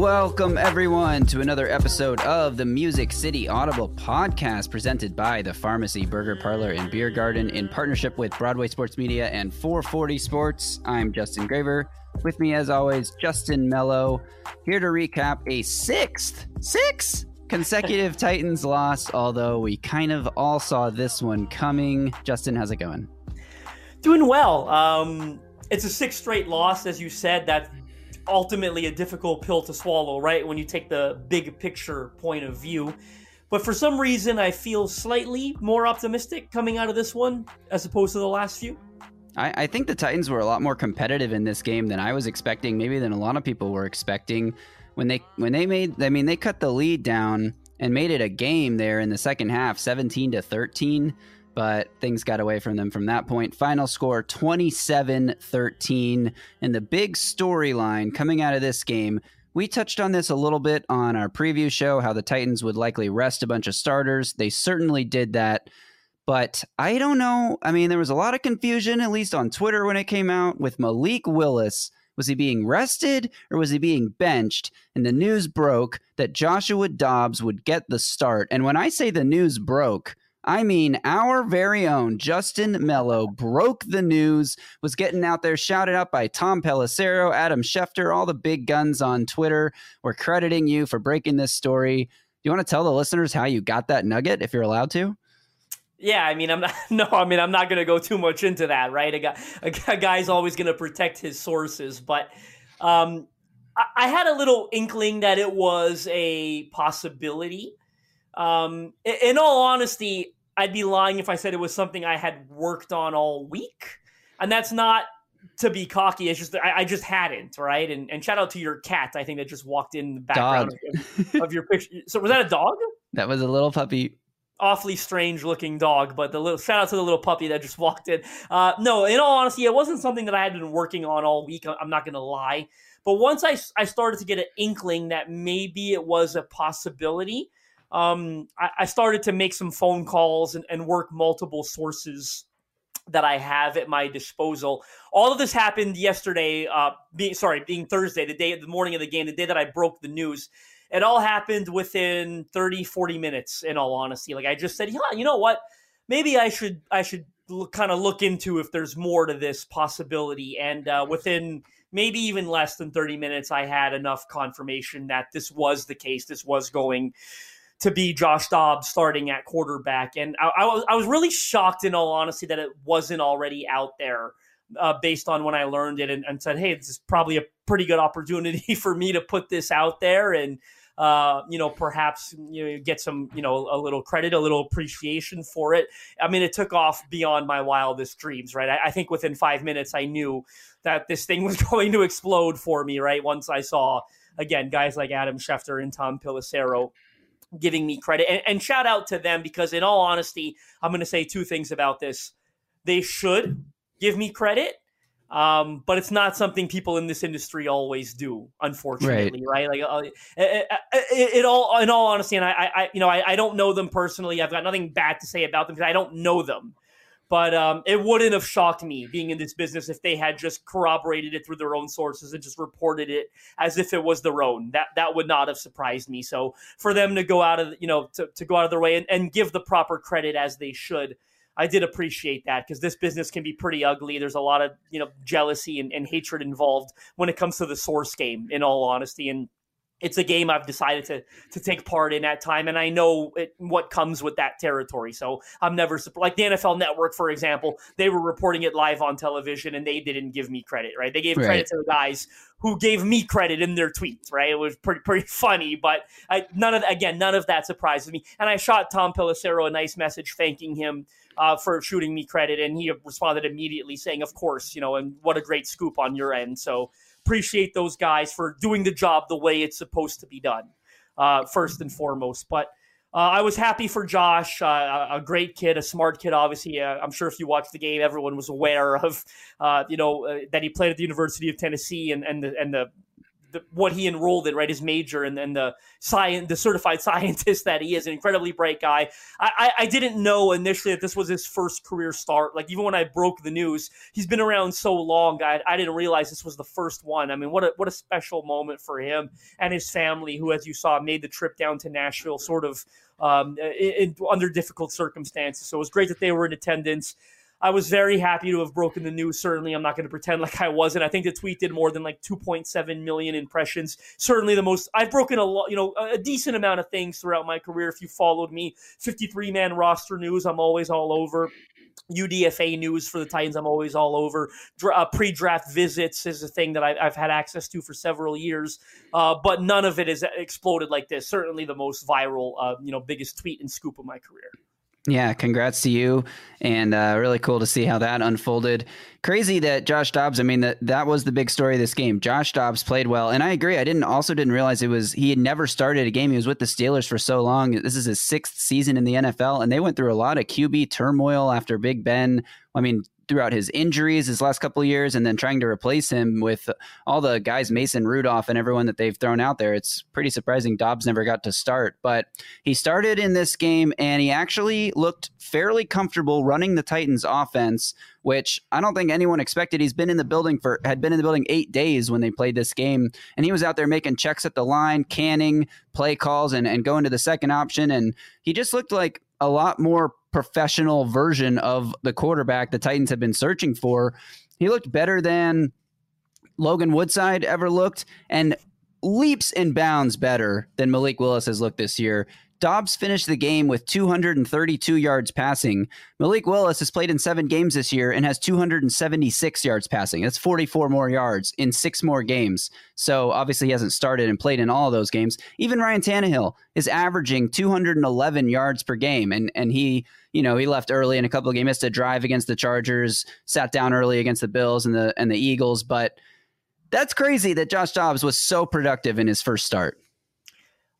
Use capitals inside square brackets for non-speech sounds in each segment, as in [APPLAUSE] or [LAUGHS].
Welcome, everyone, to another episode of the Music City Audible podcast presented by the Pharmacy Burger Parlor and Beer Garden in partnership with Broadway Sports Media and 440 Sports. I'm Justin Graver. With me, as always, Justin Mello, here to recap a sixth, sixth consecutive [LAUGHS] Titans loss, although we kind of all saw this one coming. Justin, how's it going? Doing well. Um, it's a sixth straight loss, as you said. That ultimately a difficult pill to swallow, right? When you take the big picture point of view. But for some reason, I feel slightly more optimistic coming out of this one as opposed to the last few. I, I, think the Titans were a lot more competitive in this game than I was expecting, maybe than a lot of people were expecting. When they when they made, I mean, they cut the lead down and made it a game there in the second half, seventeen to thirteen but things got away from them from that point. Final score 27 13. And the big storyline coming out of this game, we touched on this a little bit on our preview show how the Titans would likely rest a bunch of starters. They certainly did that. But I don't know. I mean, there was a lot of confusion, at least on Twitter when it came out, with Malik Willis. Was he being rested or was he being benched? And the news broke that Joshua Dobbs would get the start. And when I say the news broke, I mean, our very own Justin Mello broke the news, was getting out there shouted out by Tom Pelissero, Adam Schefter, all the big guns on Twitter. We're crediting you for breaking this story. Do you want to tell the listeners how you got that nugget, if you're allowed to? Yeah, I mean, I'm not. [LAUGHS] No, I mean, I'm not going to go too much into that, right? A guy, a guy's always going to protect his sources, but um, I, I had a little inkling that it was a possibility. Um, in all honesty, I'd be lying if I said it was something I had worked on all week, and that's not to be cocky. It's just I, I just hadn't, right? And and shout out to your cat. I think that just walked in the background of, of your picture. So was that a dog? That was a little puppy awfully strange looking dog, but the little shout out to the little puppy that just walked in. Uh, no, in all honesty, it wasn't something that I had been working on all week. I'm not going to lie. But once I, I started to get an inkling that maybe it was a possibility, um, I, I, started to make some phone calls and, and work multiple sources that I have at my disposal. All of this happened yesterday, uh, being sorry, being Thursday, the day, the morning of the game, the day that I broke the news. It all happened within 30, 40 minutes. In all honesty, like I just said, yeah, you know what? Maybe I should, I should look, kind of look into if there's more to this possibility. And uh, within maybe even less than 30 minutes, I had enough confirmation that this was the case. This was going to be Josh Dobbs starting at quarterback. And I, I, was, I was really shocked, in all honesty, that it wasn't already out there uh, based on when I learned it and, and, said, hey, this is probably a pretty good opportunity [LAUGHS] for me to put this out there and, uh, you know, perhaps you know, get some, you know, a little credit, a little appreciation for it. I mean, it took off beyond my wildest dreams, right? I, I think within five minutes, I knew that this thing [LAUGHS] was going to explode for me, right? Once I saw, again, guys like Adam Schefter and Tom Pelissero giving me credit. And, and shout out to them because, in all honesty, I'm going to say two things about this. They should give me credit, um, but it's not something people in this industry always do, unfortunately, right? right? Like uh, it, it, it, all, in all honesty, and I, I you know, I, I, don't know them personally. I've got nothing bad to say about them because I don't know them. But um, it wouldn't have shocked me being in this business if they had just corroborated it through their own sources and just reported it as if it was their own. That that would not have surprised me. So for them to go out of you know to, to go out of their way and, and give the proper credit as they should, I did appreciate that because this business can be pretty ugly. There's a lot of you know jealousy and, and hatred involved when it comes to the source game. In all honesty, and it's a game I've decided to to take part in at time, and I know it, what comes with that territory. So I'm never like the NFL Network, for example. They were reporting it live on television, and they didn't give me credit. Right? They gave right. credit to the guys who gave me credit in their tweets. Right? It was pretty pretty funny, but I, none of again none of that surprises me. And I shot Tom Pelissero a nice message thanking him uh, for shooting me credit, and he responded immediately saying, "Of course, you know, and what a great scoop on your end." So appreciate those guys for doing the job the way it's supposed to be done, uh, first and foremost. But Uh, I was happy for Josh, uh, a great kid, a smart kid. Obviously, uh, I'm sure if you watched the game, everyone was aware of, uh, you know, uh, that he played at the University of Tennessee and and the and the the, what he enrolled in, right? His major and then the science, the certified [LAUGHS] scientist that he is, an incredibly bright guy. I, I, I, didn't know initially that this was his first career start. Like even when I broke the news, he's been around so long. I, I didn't realize this was the first one. I mean, what a what a special moment for him and his family, who, as you saw, made the trip down to Nashville, sort of um, in, in, under difficult circumstances. So it was great that they were in attendance. I was very happy to have broken the news. Certainly, I'm not going to pretend like I wasn't. I think the tweet did more than like 2.7 million impressions. Certainly, the most. I've broken a lot, you know, a decent amount of things throughout my career. If you followed me, 53 man roster news, I'm always all over. UDFA news for the Titans, I'm always all over. Uh, Pre draft visits is a thing that I, have had access to for several years, uh, but none of it has exploded like this. Certainly, the most viral, uh, you know, biggest tweet and scoop of my career. Yeah, congrats to you, and uh, really cool to see how that unfolded. Crazy that Josh Dobbs. I mean, that that was the big story of this game. Josh Dobbs played well, and I agree. I didn't also didn't realize it was he had never started a game. He was with the Steelers for so long. This is his sixth season in the NFL, and they went through a lot of QB turmoil after Big Ben. I mean, throughout his injuries his last couple years and then trying to replace him with all the guys Mason Rudolph and everyone that they've thrown out there. It's pretty surprising Dobbs never got to start, but he started in this game and he actually looked fairly comfortable running the Titans offense, which I don't think anyone expected. He's been in the building for had been in the building 8 days when they played this game and he was out there making checks at the line, canning play calls and and going to the second option and he just looked like a lot more professional version of the quarterback the Titans have been searching for. He looked better than Logan Woodside ever looked and leaps and bounds better than Malik Willis has looked this year. Dobbs finished the game with 232 yards passing. Malik Willis has played in seven games this year and has 276 yards passing. That's 44 more yards in six more games. So obviously he hasn't started and played in all of those games. Even Ryan Tannehill is averaging 211 yards per game, and and he you know he left early in a couple of games, missed a drive against the Chargers, sat down early against the Bills and the and the Eagles, but. That's crazy that Josh Dobbs was so productive in his first start.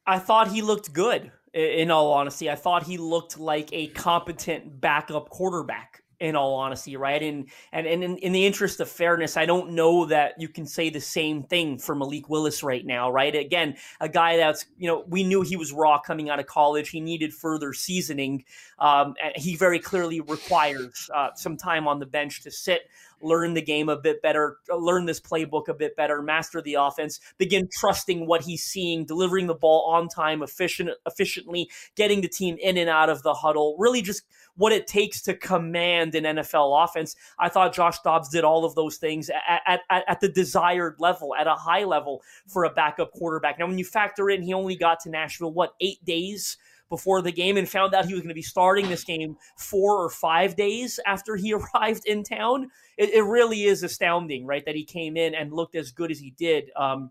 I thought he looked good in all honesty. I thought he looked like a competent backup quarterback in all honesty, right? And and, and in, in, the interest of fairness, I don't know that you can say the same thing for Malik Willis right now, right? Again, a guy that's, you know, we knew he was raw coming out of college. He needed further seasoning. Um, he very clearly requires uh, some time on the bench to sit learn the game a bit better, learn this playbook a bit better, master the offense, begin trusting what he's seeing, delivering the ball on time, efficient, efficiently, getting the team in and out of the huddle, really just what it takes to command an NFL offense. I thought Josh Dobbs did all of those things at, at, at the desired level, at a high level for a backup quarterback. Now, when you factor in, he only got to Nashville, what, eight days? Before the game and found out he was going to be starting this game four or five days after he [LAUGHS] arrived in town. It, it really is astounding, right? That he came in and looked as good as he did. Um,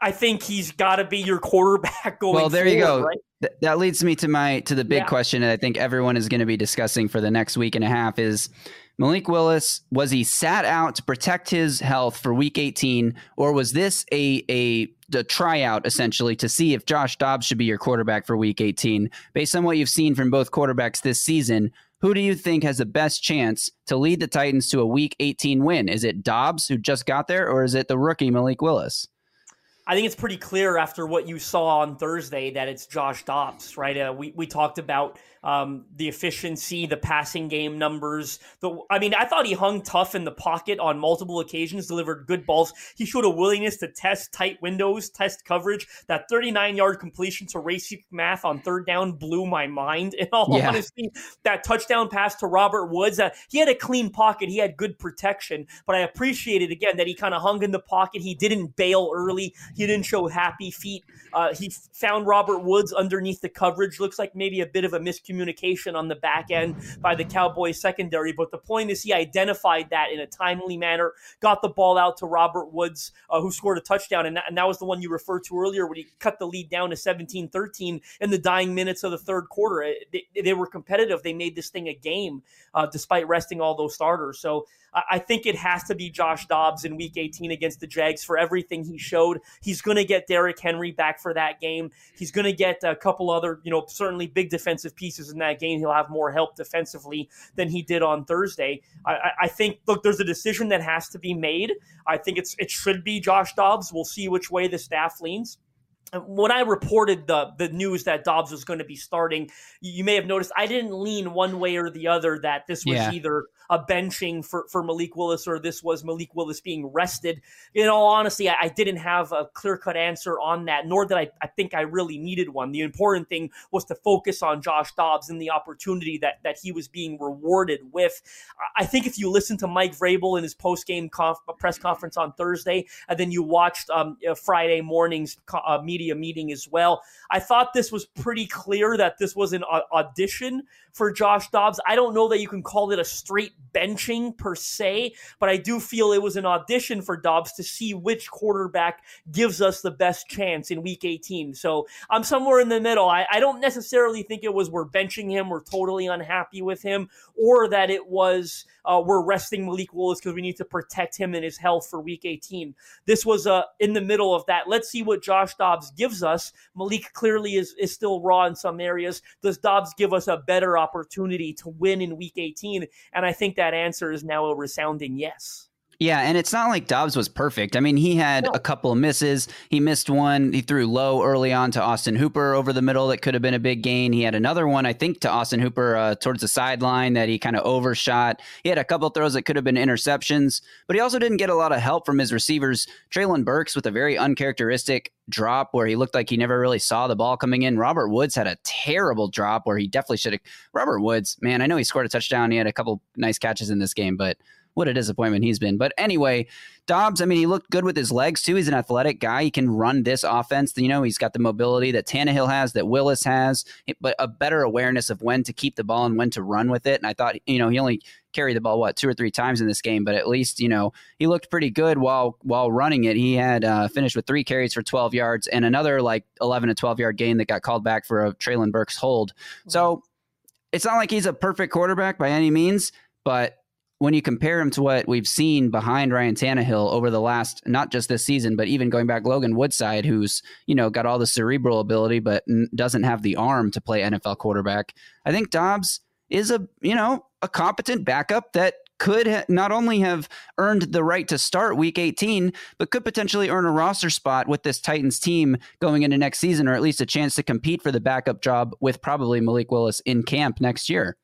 I think he's got to be your quarterback [LAUGHS] going. Well, there forward, you go. Right? Th- that leads me to my to the big Yeah. question that I think everyone is going to be discussing for the next week and a half is Malik Willis was he sat out to protect his health for week 18 or was this a a the tryout essentially to see if Josh Dobbs should be your quarterback for week 18 based on what you've seen from both quarterbacks this season who do you think has the best chance to lead the Titans to a week 18 win is it Dobbs who just got there or is it the rookie Malik Willis I think it's pretty clear after what you saw on Thursday that it's Josh Dobbs, right? Uh, we we talked about um, the efficiency, the passing game numbers. The I mean, I thought he hung tough in the pocket on multiple occasions, delivered good balls. He showed a willingness to test tight windows, test coverage. That 39 yard completion to Racey McMath on third down blew my mind. [LAUGHS] In all Yeah. honesty, that touchdown pass to Robert Woods, uh, he had a clean pocket, he had good protection, but I appreciated again that he kind of hung in the pocket. He didn't bail early. He didn't show happy feet. Uh, he found Robert Woods underneath the coverage. Looks like maybe a bit of a miscommunication on the back end by the Cowboys secondary. But the point is, he identified that in a timely manner, got the ball out to Robert Woods, uh, who scored a touchdown. And that, and that was the one you referred to earlier when he cut the lead down to 17 13 in the dying minutes of the third quarter. It- they, they were competitive. They made this thing a game uh, despite resting all those starters. So I I think it has to be Josh Dobbs in week 18 against the Jags for everything he showed. He's going to get Derrick Henry back for that game. He's going to get a couple other, you know, certainly big defensive pieces in that game. He'll have more help defensively than he did on Thursday. I, I think, look, there's a decision that has to be made. I think it's it should be Josh Dobbs. We'll see which way the staff leans when I reported the the news that Dobbs was going to be starting, you may have noticed I didn't lean one way or the other that this was Yeah. either a benching for, for Malik Willis or this was Malik Willis being rested. In all honesty, I, I didn't have a clear cut answer on that, nor did I, I think I really needed one. The important thing was to focus on Josh Dobbs and the opportunity that, that he was being rewarded with. I- think if you listen to Mike Vrabel in his post game conf- press conference on Thursday, and then you watched um, Friday morning's co- uh, media meeting as well, I thought this was pretty clear that this was an au- audition for Josh Dobbs. I don't know that you can call it a straight benching per se, but I do feel it was an audition for Dobbs to see which quarterback gives us the best chance in week 18. So I'm somewhere in the middle. I, I don't necessarily think it was we're benching him, we're totally unhappy with him, or that it was uh, we're resting Malik Willis because we need to protect him and his health for week 18. This was uh, in the middle of that. Let's see what Josh Dobbs gives us. Malik clearly is, is still raw in some areas. Does Dobbs give us a better opportunity to win in week 18? And I think that answer is now a resounding yes. Yeah, and it's not like Dobbs was perfect. I mean, he had No. a couple of misses. He missed one. He threw low early on to Austin Hooper over the middle that could have been a big gain. He had another one, I think, to Austin Hooper uh, towards the sideline that he kind of overshot. He had a couple of throws that could have been interceptions, but he also didn't get a lot of help from his receivers. Treylon Burks with a very uncharacteristic drop where he looked like he never really saw the ball coming in. Robert Woods had a terrible drop where he definitely should have. Robert Woods, man, I know he scored a touchdown. He had a couple nice catches in this game, but what a disappointment he's been. But anyway, Dobbs, I mean, he looked good with his legs too. He's an athletic guy. He can run this offense. You know, he's got the mobility that Tannehill has, that Willis has, but a better awareness of when to keep the ball and when to run with it. And I thought, you know, he only carried the ball what two or three times in this game, but at least you know he looked pretty good while while running it. He had uh, finished with three carries for 12 yards and another like 11 to 12 yard gain that got called back for a Treylon Burks hold. So it's not like he's a perfect quarterback by any means, but when you compare him to what we've seen behind Ryan Tannehill over the last, not just this season, but even going back Logan Woodside, who's, you know, got all the cerebral ability, but doesn't have the arm to play NFL quarterback. I think Dobbs is a, you know, a competent backup that could ha- not only have earned the right to start week 18, but could potentially earn a roster spot with this Titans team going into next season, or at least a chance to compete for the backup job with probably Malik Willis in camp next year.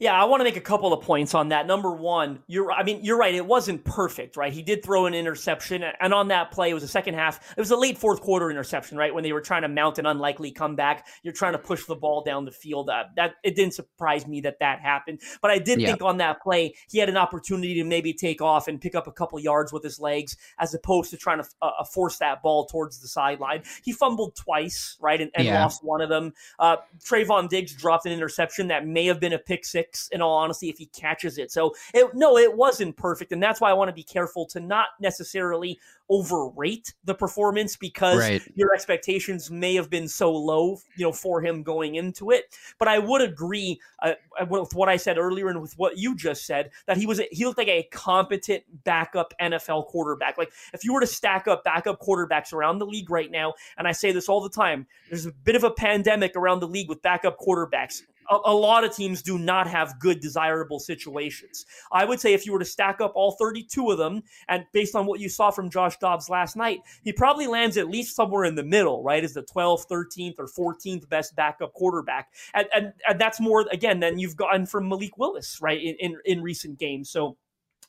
Yeah, I want to make a couple of points on that. Number one, you're I mean, you're right, it wasn't perfect, right? He did throw an interception, and on that play, it was a second half. It was a late fourth quarter interception, right? When they were trying to mount an unlikely comeback. You're trying to push the ball down the field. Uh, that it didn't surprise me that that happened. But I did Yeah. think on that play, he had an opportunity to maybe take off and pick up a couple yards with his legs, as opposed to trying to uh, force that ball towards the sideline. He fumbled twice, right, and, and Yeah. lost one of them. Uh, Trevon Diggs dropped an interception that may have been a pick six, in all honesty, if he catches it. So, it, no, it wasn't perfect. And that's why I want to be careful to not necessarily overrate the performance because Right. your expectations may have been so low, you know, for him going into it. But I would agree uh, with what I said earlier and with what you just said that he was he looked like a competent backup NFL quarterback. Like if you were to stack up backup quarterbacks around the league right now, and I say this all the time, there's a bit of a pandemic around the league with backup quarterbacks. A, a lot of teams do not have good, desirable situations. I would say if you were to stack up all 32 of them, and based on what you saw from Josh Dobbs last night, he probably lands at least somewhere in the middle, right? As the 12th, 13th, or 14th best backup quarterback. And, and, and that's more, again, than you've gotten from Malik Willis, right, in, in, in recent games. So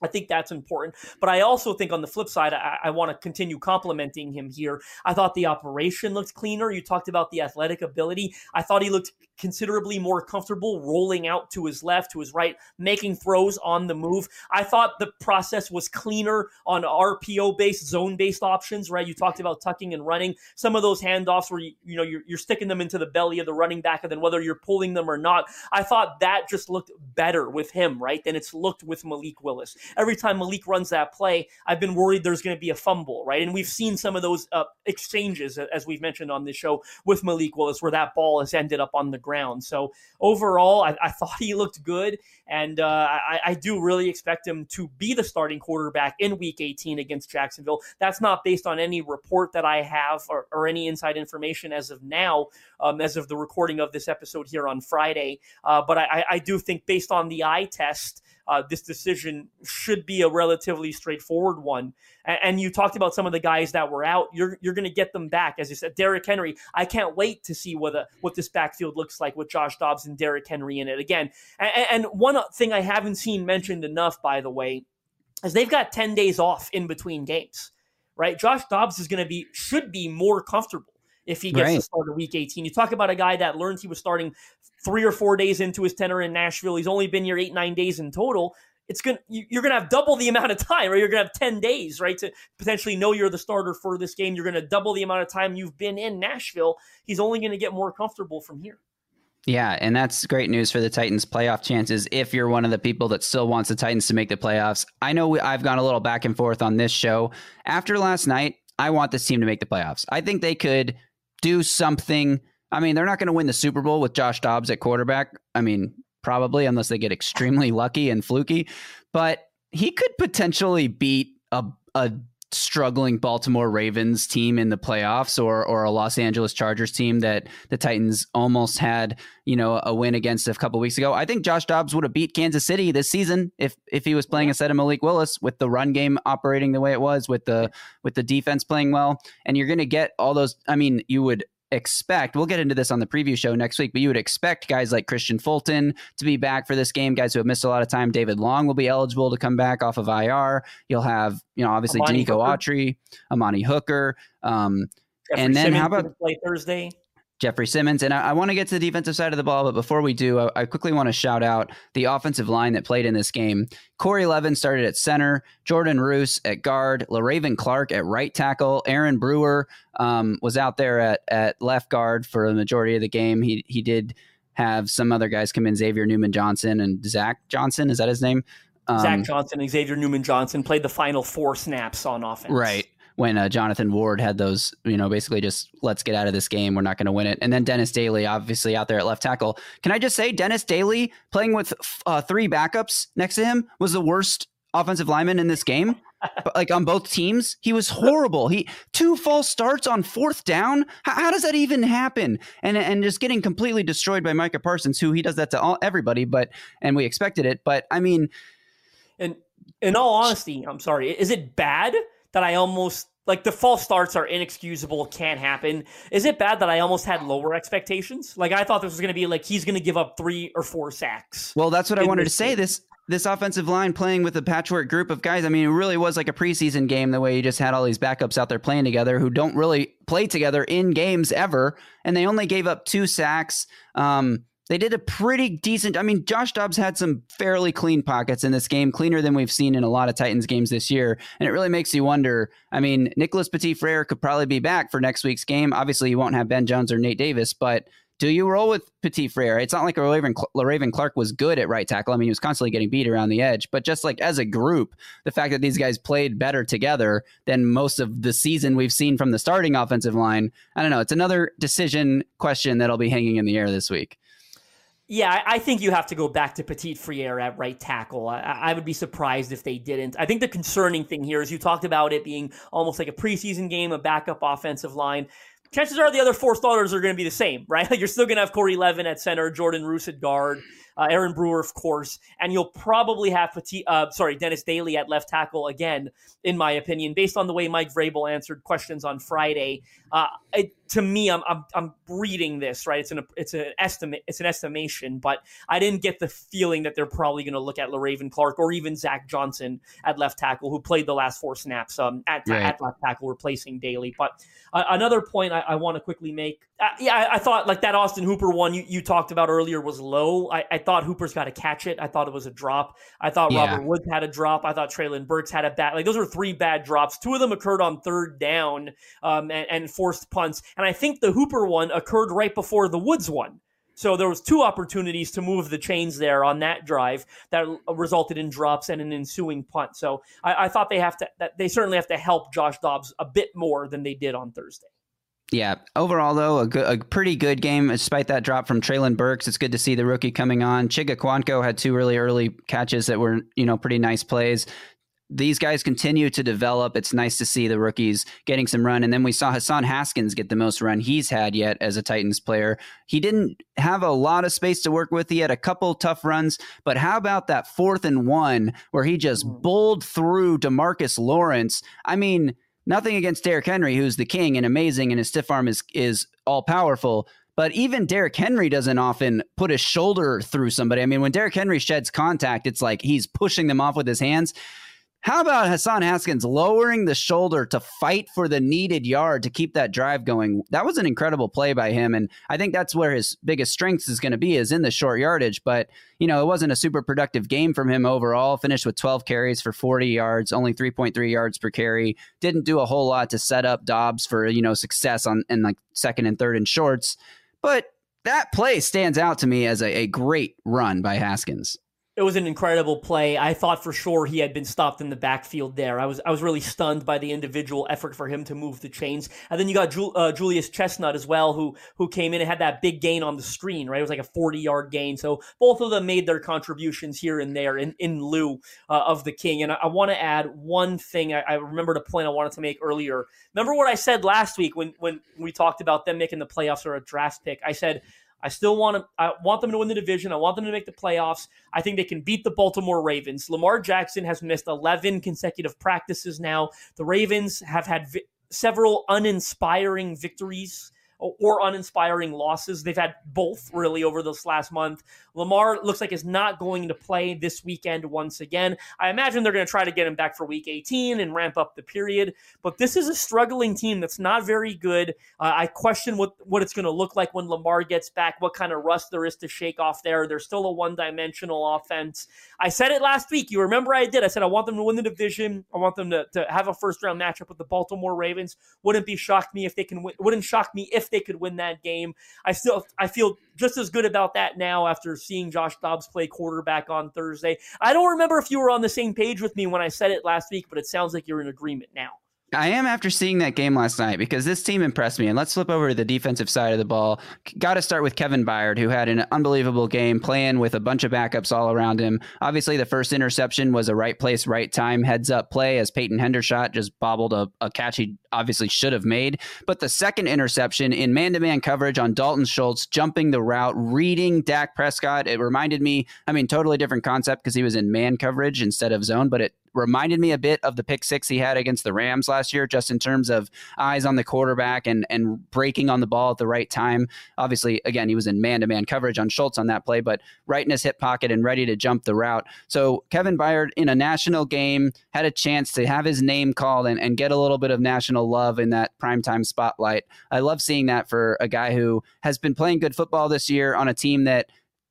I think that's important. But I also think on the flip side, I, I want to continue complimenting him here. I thought the operation looked cleaner. You talked about the athletic ability. I thought he looked considerably more comfortable rolling out to his left, to his right, making throws on the move. I thought the process was cleaner on RPO based, zone based options, right? You talked about tucking and running. Some of those handoffs where you, you know you're, you're sticking them into the belly of the running back, and then whether you're pulling them or not, I thought that just looked better with him, right? Than it's looked with Malik Willis. Every time Malik runs that play, I've been worried there's going to be a fumble, right? And we've seen some of those uh, exchanges, as we've mentioned on this show, with Malik Willis, where that ball has ended up on the ground. So overall, I, I [LAUGHS] thought he looked good, and uh, I, I do really expect him to be the starting quarterback in Week 18 against Jacksonville. That's not based on any report that I have or, or any inside information as of now, um, as of the recording of this episode here on Friday. Uh, but I, I do think, based on the eye test, uh, this decision should be a relatively straightforward one. And, and, you talked about some of the guys that were out. You're you're going to get them back, as you said. Derrick Henry. I can't wait to see what a, what this backfield looks like with Josh Dobbs and Derrick Henry in it again. And, and one thing I haven't seen mentioned enough, by the way, is they've got ten days off in between games. Right, Josh Dobbs is going to be should be more comfortable if he gets right. to start a week 18. You talk about a guy that learned he was starting three or four days into his tenure in Nashville. He's only been here eight, nine days in total. It's gonna you're gonna have double the amount of time, or you're gonna have 10 days, right? To potentially know you're the starter for this game. You're gonna double the amount of time you've been in Nashville. He's only gonna get more comfortable from here. Yeah, and that's great news for the Titans' playoff chances if you're one of the people that still wants the Titans to make the playoffs. I know we, I've gone a little back and forth on this show. After last night, I want this team to make the playoffs. I think they could do something. I mean, they're not going to win the Super Bowl with Josh Dobbs at quarterback. I mean, probably unless they get extremely [LAUGHS] lucky and fluky, but he could potentially beat a a struggling Baltimore Ravens team in the playoffs or or a Los Angeles Chargers team that the Titans almost had, you know, a win against a couple weeks ago. I think Josh Dobbs would have beat Kansas City this season if if he was playing instead of Malik Willis with the run game operating the way it was with the with the defense playing well. And you're going to get all those I mean, you would expect, we'll get into this on the preview show next week, but you would expect guys like Kristian Fulton to be back for this game, guys who have missed a lot of time. David Long will be eligible to come back off of IR. You'll have, you know, obviously Amani Denico Autry, Amani Hooker. Um, and then Simmons how about play Thursday? Jeffrey Simmons. And I, I want to get to the defensive side of the ball, but before we do, I, I, quickly want to shout out the offensive line that played in this game. Corey Levin started at center, Jordan Roos at guard, Le'Raven Clark at right tackle, Aaron Brewer um, was out there at, at left guard for the majority of the game. He he did have some other guys come in, Xavier Newman Johnson and Zach Johnson. Is that his name? Um, Zach Johnson and Xavier Newman Johnson played the final four snaps on offense. Right when uh, Jonathan Ward had those, you know, basically just let's get out of this game. We're not going to win it. And then Dennis Daly, obviously out there at left tackle. Can I just say, Dennis Daly playing with uh, three backups next to him was the worst offensive lineman in this game. [LAUGHS] like on both teams, he was horrible. He two false starts on fourth down. How, how, does that even happen? And and just getting completely destroyed by Micah Parsons, who he does that to all, everybody. But and we expected it. But I mean, and in all honesty, I'm sorry. Is it bad that I almost like the false starts are inexcusable, can't happen. Is it bad that I almost had lower expectations? Like I thought this was going to be like he's going to give up three or four sacks. Well, that's what I wanted to say. Game. This this offensive line playing with a patchwork group of guys. I mean, it really was like a preseason game the way you just had all these backups out there playing together who don't really play together in games ever, and they only gave up two sacks. Um, they did a pretty decent. I mean, Josh Dobbs had some fairly clean pockets in this game, cleaner than we've seen in a lot of Titans games this year. And it really makes you wonder. I mean, Nicholas Petit Frere could probably be back for next week's game. Obviously, you won't have Ben Jones or Nate Davis, but do you roll with Petit Frere? It's not like Le'Raven Clark was good at right tackle. I mean, he was constantly getting beat around the edge, but just like as a group, the fact that these guys played better together than most of the season we've seen from the starting offensive line, I don't know. It's another decision question that'll be hanging in the air this week. Yeah, I think you have to go back to Petit Frere at right tackle. I, I, would be surprised if they didn't. I think the concerning thing here is you talked about it being almost like a preseason game, a backup offensive line. Chances are the other four starters are going to be the same, [LAUGHS] right? Like you're still going to have Corey Levin at center, Jordan Roos at guard, uh, Aaron Brewer, of course, and you'll probably have Petit, uh, sorry, Dennis Daly at left tackle again, in my opinion, based on the way Mike Vrabel answered questions on Friday. Uh, it, to me, I'm, I'm, I'm reading this right. It's an it's an estimate. It's an estimation, but I didn't get the feeling that they're probably going to look at Le'Raven Clark or even Zach Johnson at left tackle, who played the last four snaps um, at, right. at left tackle, replacing Daly. But uh, another point I, I want to quickly make. Uh, yeah, I, I, thought like that Austin Hooper one you, you talked about earlier was low. I, I thought Hooper's got to catch it. I thought it was a drop. I thought yeah. Robert Woods had a drop. I thought Treylon Burks had a bad. Like those were three bad drops. Two of them occurred on third down um, and, and forced punts. And I think the Hooper one occurred right before the Woods one. So there was two opportunities to move the chains there on that drive that resulted in drops and an ensuing punt. So I, I thought they have to that they certainly have to help Josh Dobbs a bit more than they did on Thursday. Yeah. Overall, though, a, good, a pretty good game despite that drop from Treylon Burks. It's good to see the rookie coming on. Chig Okonkwo had two really early catches that were, you know, pretty nice plays these guys continue to develop. It's nice to see the rookies getting some run. And then we saw Hassan Haskins get the most run he's had yet as a Titans player. He didn't have a lot of space to work with. He had a couple tough runs, but how about that fourth and one where he just hmm. bowled through Demarcus Lawrence? I mean, nothing against Derrick Henry, who's the king and amazing, and his stiff arm is is all powerful. But even Derrick Henry doesn't often put his shoulder through somebody. I mean, when Derrick Henry sheds contact, it's like he's pushing them off with his hands. How about Hassan Haskins lowering the shoulder to fight for the needed yard to keep that drive going? That was an incredible play by him, and I think that's where his biggest strengths is going to be is in the short yardage. But you know, it wasn't a super productive game from him overall. Finished with 12 carries for 40 yards, only 3.3 yards per carry. Didn't do a whole lot to set up Dobbs for you know success on in like second and third and shorts. But that play stands out to me as a, a great run by Haskins it was an incredible play. I thought for sure he had been stopped in the backfield there. I was I was really stunned by the individual effort for him to move the chains. And then you got Ju- uh, Julius Chestnut as well, who who came in and had that big gain on the screen. Right, it was like a forty yard gain. So both of them made their contributions here and there in in lieu uh, of the king. And I, I want to add one thing. I, I remembered a point I wanted to make earlier. Remember what I said last week when when we talked about them making the playoffs or a draft pick? I said I still want to. I want them to win the division. I want them to make the playoffs. I think they can beat the Baltimore Ravens. Lamar Jackson has missed 11 consecutive practices now. The Ravens have had vi- several uninspiring victories or uninspiring losses. They've had both really over this last month. Lamar looks like is not going to play this weekend once again. I imagine they're going to try to get him back for week 18 and ramp up the period. But this is a struggling team that's not very good. Uh, I question what, what it's going to look like when Lamar gets back, what kind of rust there is to shake off there. They're still a one dimensional offense. I said it last week. You remember I did. I said I want them to win the division. I want them to, to have a first round matchup with the Baltimore Ravens. Wouldn't be shocked me if they can win. Wouldn't shock me if they could win that game. I still I feel just as good about that now after seeing Josh Dobbs play quarterback on Thursday. I don't remember if you were on the same page with me when I said it last week, but it sounds like you're in agreement now. I am after seeing that game last night because this team impressed me. And let's flip over to the defensive side of the ball. Got to start with Kevin Byard, who had an unbelievable game playing with a bunch of backups all around him. Obviously, the first interception was a right place, right time, heads up play as Peyton Hendershot just bobbled a, a catch he obviously should have made. But the second interception in man to man coverage on Dalton Schultz, jumping the route, reading Dak Prescott, it reminded me, I mean, totally different concept because he was in man coverage instead of zone, but it reminded me a bit of the pick six he had against the Rams last year, just in terms of eyes on the quarterback and and breaking on the ball at the right time. Obviously, again, he was in man to man coverage on Schultz on that play, but right in his hip pocket and ready to jump the route. So Kevin Byard in a national game had a chance to have his name called and, and get a little bit of national love in that primetime spotlight. I love seeing that for a guy who has been playing good football this year on a team that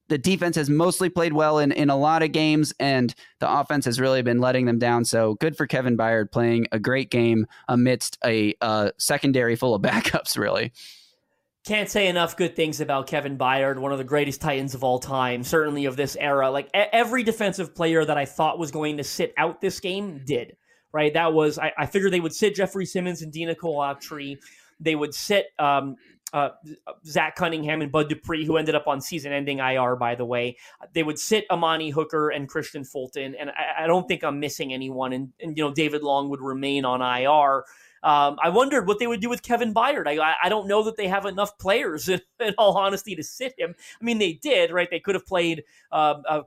the defense has mostly played well in, in a lot of games, and the offense has really been letting them down. So good for Kevin Byard playing a great game amidst a secondary full of [LAUGHS] backups, really. Can't say enough good things about Kevin Byard, one of the greatest Titans of all time, certainly of this era. Like every defensive player that I thought was going to sit out this game did, right? That was, I, I figured they would sit Jeffrey Simmons and Denico Autry. They would sit um, uh, Zach Cunningham and Bud Dupree, who ended up on season-ending IR, by the way. They would sit Amani Hooker and Kristian Fulton, and I, I don't think I'm missing anyone. And, and, you know, David Long would remain on IR. Um, I wondered what they would do with Kevin Byard. I, I don't know that they have enough players, [LAUGHS] in, in, all honesty, to sit him. I mean, they did, right? They could have played uh,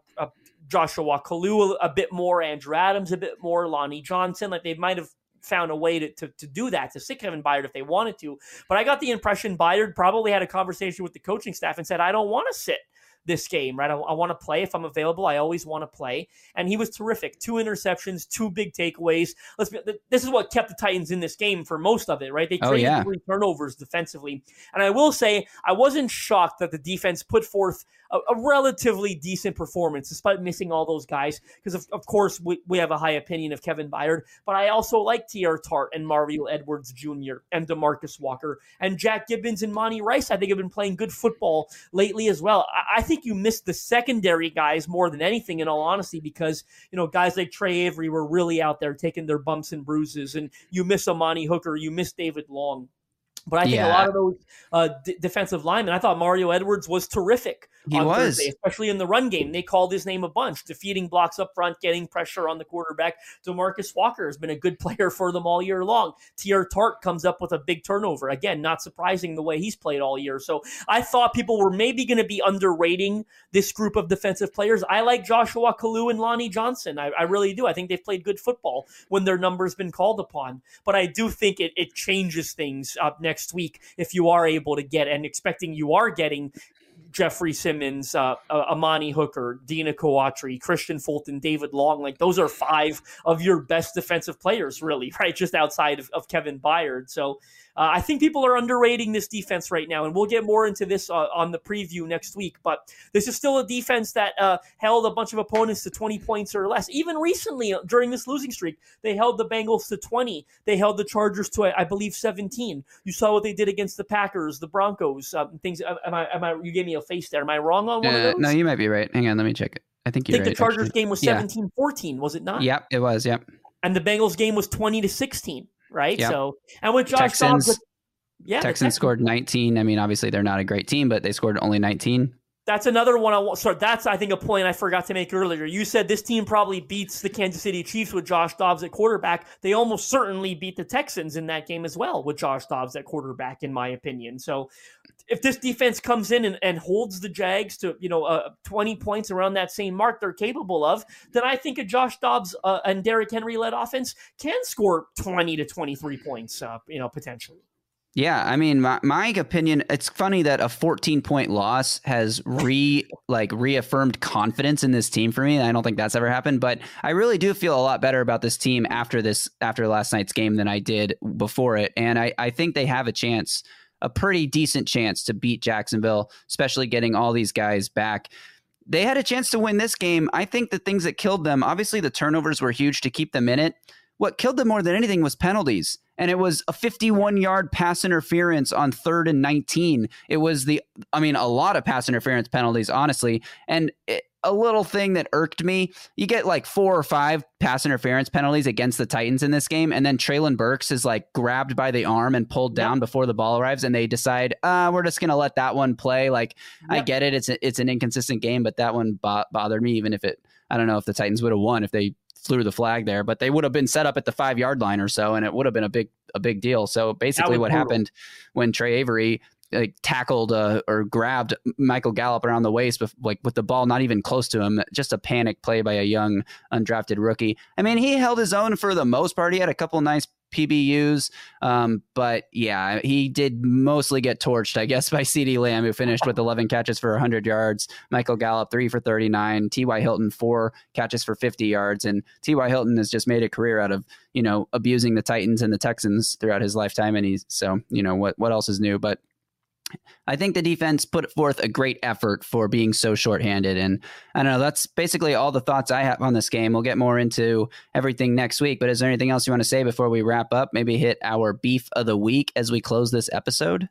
Joshua Kalu a, a, bit more, Andrew Adams a bit more, Lonnie Johnson. Like they might have found a way to, to, to do that, to sit Kevin Byard if they wanted to. But I got the impression Byard probably had a conversation with the coaching staff and said, I don't want to sit this game, right? I, I want to play if I'm available. I always want to play, and he was terrific. Two interceptions, two big takeaways. Let's be, this is what kept the Titans in this game for most of it, right? They Oh, created yeah. three turnovers defensively, and I will say I wasn't shocked that the defense put forth a, a relatively decent performance despite missing all those guys. Because of, of course we, we have a high opinion of Kevin Byard, but I also like Teair Tart and Mario Edwards Jr. and Demarcus Walker and Jack Gibbens and Monty Rice. I think have been playing good football lately as well. I, I think you missed the secondary guys more than anything, in all honesty, because you know guys like Tre Avery were really out there taking their bumps and bruises, and you miss Amani Hooker, you miss David Long. But I think Yeah. a lot of those uh, d- defensive linemen, I thought Mario Edwards was terrific. He was. Thursday, especially in the run game. They called his name a bunch, defeating blocks up front, getting pressure on the quarterback. Demarcus Walker has been a good [LAUGHS] player for them all year long. Teair Tart comes up with a big turnover. Again, not surprising the way he's played all year. So I thought people were maybe going to be underrating this group of defensive players. I like Joshua Kalu and Lonnie Johnson. I, I really do. I think they've played good football when their number's been called upon. But I do think it, it changes things up next week if you are able to get and expecting you are getting Jeffrey Simmons, uh, uh, Amani Hooker, Denico Autry, Kristian Fulton, David Long. Like those are five of your best defensive players, really, [LAUGHS] right? Just outside of, of Kevin Byard. So uh, I think people are underrating this defense right now, and we'll get more into this uh, on the preview next week. But this is still a defense that uh, held a bunch of opponents to 20 points or less. Even recently, uh, during this losing streak, they held the Bengals to 20. They held the Chargers to, I I believe, 17. You saw what they did against the Packers, the Broncos, um, things. Am I? Am I? You gave me a face there. Am I wrong on one of Uh, those? no, you might be right. Hang on, let me check it. I think you're think right. the Chargers actually. game was Yeah. 17-14, was it not? Yep, it was. Yep. And the Bengals game was 20 to 16, right? Yep. So, and with Josh Texans- Dobbs, yeah, the Texans scored 19. I mean, obviously they're not a great team, but they scored only 19. That's another one I want. So that's I think a point I forgot to make earlier. You said this team probably beats the Kansas City Chiefs with Josh Dobbs at quarterback. They almost certainly beat the Texans in that game as well with Josh Dobbs at quarterback, in my opinion. So if this defense comes in and, and holds the Jags to you know uh, twenty points around that same mark they're capable of, then I think a Josh Dobbs uh, and Derrick Henry led offense can score twenty to twenty three points. Uh, you know potentially. Yeah, I mean, my, my opinion. It's funny that a 14 point loss has re like reaffirmed confidence in this team for me. I don't think that's ever happened, but I really do feel a lot better about this team after this after last night's game than I did before it, and I I think they have a chance, a pretty decent chance to beat Jacksonville, especially getting all these guys back. They had a chance to win this game. I think the things that killed them, obviously the turnovers were huge to keep them in it. What killed them more than anything was penalties. And it was a 51 yard pass interference on third and 19. It was the, I mean, a lot of pass interference penalties, honestly. And it, a little thing that irked me you get like four or five pass interference penalties against the Titans in this game. And then Treylon Burks is like grabbed by the arm and pulled down before the ball arrives. And they decide, uh, we're just going to let that one play. Like, I get it. It's, a, it's an inconsistent game, but that one bo- bothered me, even if it, I don't know if the Titans would have won if they flew the flag there, but they would have been set up at the five yard line or so, and it would have been a big a big deal. So basically, what brutal. happened when Tre Avery like tackled uh, or grabbed Michael Gallup around the waist, bef- like with the ball not even close to him, just a panic play by a young undrafted rookie. I mean, he held his own for the most part. He had a couple nice PBUs, um, but yeah, he did mostly get torched, I guess, [LAUGHS] by CeeDee Lamb, who finished with 11 catches for 100 yards. Michael Gallup three for 39. T.Y. Hilton four catches for 50 yards, and T.Y. Hilton has just made a career out of you know abusing the Titans and the Texans throughout his lifetime, and he's so you know what what else is new, but. I think the defense put forth a great effort for being so shorthanded. And I don't know, that's basically all the thoughts I have on this game. We'll get more into everything next week. But is there anything else you want to say before we wrap up? Maybe hit our beef of the week as we close this episode?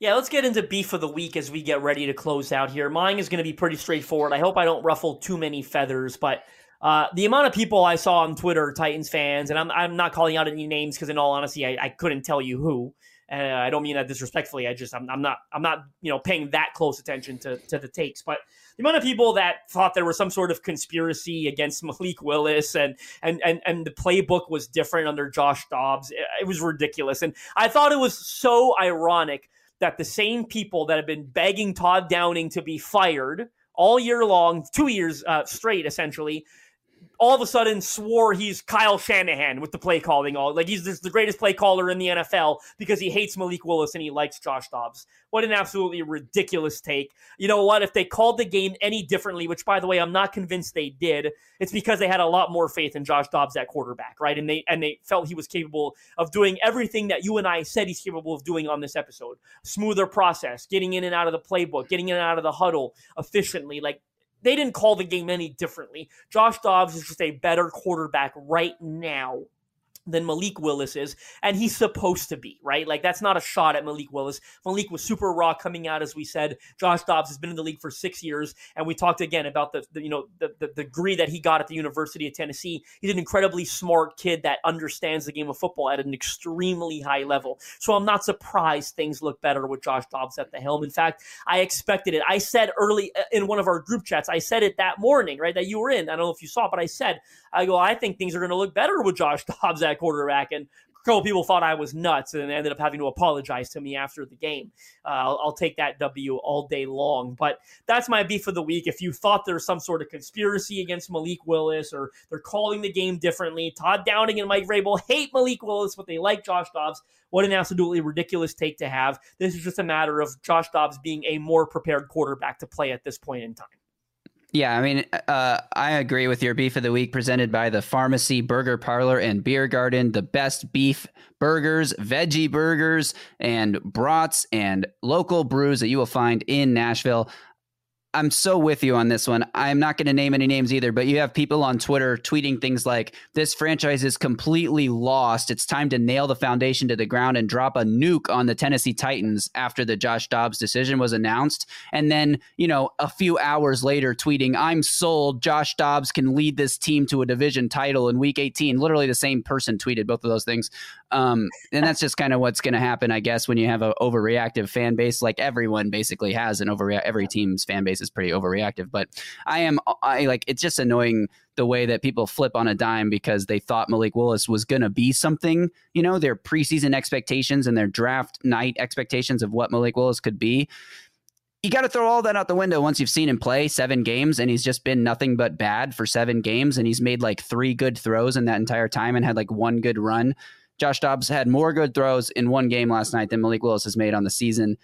Yeah, let's get into beef of the week as we get ready to close out here. Mine is going to be pretty straightforward. I hope I don't ruffle too many feathers, but uh, the amount of people I saw on Twitter, Titans fans, and I'm, I'm not calling out any names because, in all honesty, I, I couldn't tell you who. And uh, I don't mean that disrespectfully. I just I'm, I'm not I'm not you know paying that close attention to to the takes. But the amount of people that thought there was some sort of conspiracy against Malik Willis and and and and the playbook was different under Josh Dobbs, it, it was ridiculous. And I thought it was so ironic that the same people that have been begging Todd Downing to be fired all year long, two years uh, straight, essentially, all of a sudden swore he's Kyle Shanahan with the play calling. All like he's just the greatest play caller in the NFL because he hates Malik Willis and he likes Josh Dobbs. What an absolutely ridiculous take. You know what? If they called the game any differently, which by the way, I'm not convinced they did, it's because they had a lot more faith in Josh Dobbs at quarterback, right? And they and they felt he was capable of doing everything that you and I said he's capable of doing on this episode. Smoother process, getting in and out of the playbook, getting in and out of the huddle efficiently. Like they didn't call the game any differently. Josh Dobbs is just a better quarterback right now than Malik Willis is, and he's supposed to be, right? Like that's not a shot at Malik Willis. Malik was super raw coming out, as we said. Josh Dobbs has been in the league for six years, and we talked again about the, the you know the, the, degree that he got at the University of Tennessee. He's an incredibly smart kid that understands the game of football at an extremely high level. So I'm not surprised things look better with Josh Dobbs at the helm. In fact, I expected it. I said early uh, in one of our group chats, I said it that morning, right, that you were in. I don't know if you saw but I said, I go, I think things are going to look better with Josh [LAUGHS] Dobbs at quarterback. And a couple people thought I was nuts and ended up having to apologize to me after the game. Uh, I'll, I'll, take that W all day long. But that's my beef of the week. If you thought there's some sort of conspiracy against Malik Willis or they're calling the game differently, Todd Downing and Mike Vrabel hate Malik Willis, but they like Josh Dobbs. What an absolutely ridiculous take to have. This is just a matter of Josh Dobbs being a more prepared quarterback to play at this point in time. Yeah, I mean, uh, I agree with your beef of the week presented by the Pharmacy Burger Parlor and Beer Garden, the best beef burgers, veggie burgers, and brats and local brews that you will find in Nashville. I'm so with you on this one. I'm not going to name any names either, but you have people on Twitter tweeting things like, This franchise is completely lost. It's time to nail the foundation to the ground and drop a nuke on the Tennessee Titans after the Josh Dobbs decision was announced. And then, you know, a few hours later, tweeting, I'm sold. Josh Dobbs can lead this team to a division title in week 18. Literally the same person tweeted both of those things. Um, and that's just kind of what's going to happen, I guess, when you have an overreactive fan base, like everyone basically has an overreact. Every team's fan base is pretty overreactive. But I am, I like, it's just annoying the way that people flip on a dime because they thought Malik Willis was going to be something. You know, their preseason expectations and their draft night expectations of what Malik Willis could be you got to throw all that out the window once you've seen him play seven games and he's just been nothing but bad for seven games and he's made like three good throws in that entire time and had like one good run Josh Dobbs had more good throws in one game last night than Malik Willis has made on the season.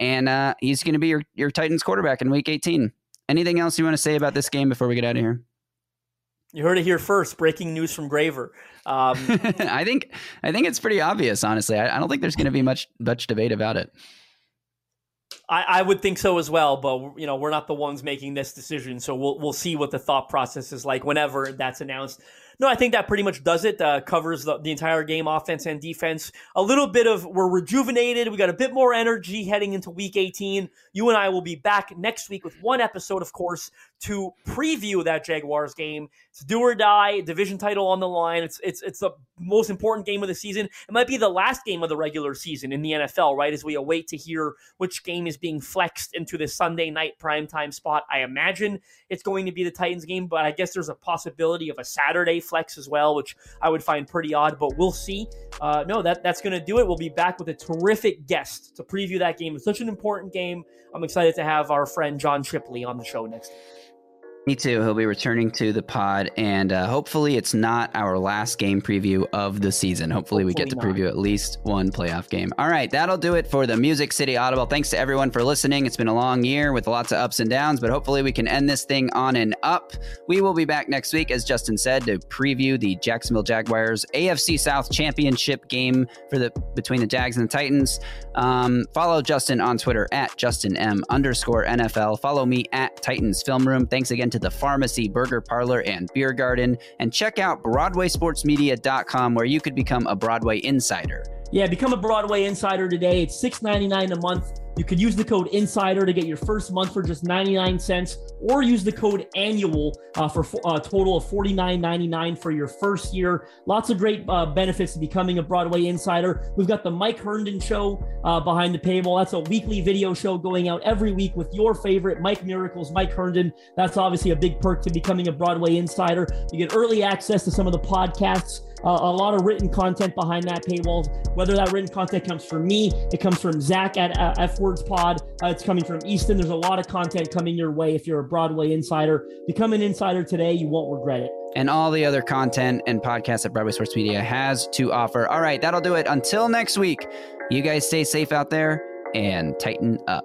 And uh, he's going to be your, your Titans quarterback in week 18. Anything else you want to say about this game before we get out of here? You heard it here first. Breaking news from Graver. Um, [LAUGHS] I think I think it's pretty obvious. Honestly, I, I don't think there's going to be much much debate about it. I, I, would think so as well, but you know we're not the ones making this decision, so we'll we'll see what the thought process is like whenever that's announced. No, I think that pretty much does it. Uh, covers the, the entire game, offense and defense. A little bit of we're rejuvenated. We got a bit more energy heading into Week 18. You and I will be back next week with one episode, of course, to preview that Jaguars game. It's do or die, division title on the line. It's it's it's the most important game of the season. It might be the last game of the regular season in the NFL, right? As we await to hear which game is being flexed into the Sunday night primetime spot. I imagine it's going to be the Titans game, but I guess there's a possibility of a Saturday flex as well, which I would find pretty odd, but we'll see. Uh, no, that that's going to do it. We'll be back with a terrific guest to preview that game. It's such an important game. I'm excited to have our friend John Shipley on the show next. Me too. He'll be returning to the pod, and uh, hopefully, it's not our last game preview of the season. Hopefully, hopefully we get to not. preview at least one playoff game. All right, that'll do it for the Music City Audible. Thanks to everyone for listening. It's been a long year with lots of ups and downs, but hopefully, we can end this thing on an up. We will be back next week, as Justin said, to preview the Jacksonville Jaguars AFC South Championship game for the between the Jags and the Titans. Um, follow Justin on Twitter at Justin M underscore NFL. Follow me at Titans Film Room. Thanks again to the Pharmacy Burger Parlor and Beer Garden, and check out BroadwaySportsMedia.com where you could become a Broadway insider. Yeah, become a Broadway insider today. It's $6.99 a month you could use the code INSIDER to get your first month for just 99 cents, or use the code ANNUAL uh, for a uh, total of $49.99 for your first year. Lots of great uh, benefits to becoming a Broadway Insider. We've got the Mike Herndon Show uh, behind the paywall. That's a weekly video show going out every week with your favorite Mike Miracles, Mike Herndon. That's obviously a big perk to becoming a Broadway Insider. You get early access to some of the podcasts uh, a lot of written content behind that paywall. Whether that written content comes from me, it comes from Zach at uh, F Words Pod, uh, it's coming from Easton. There's a lot of content coming your way if you're a Broadway insider. Become an insider today. You won't regret it. and all the other content and podcasts that Broadway Sports Media has to offer. All right, that'll do it. Until next week, you guys stay safe out there and Titan up.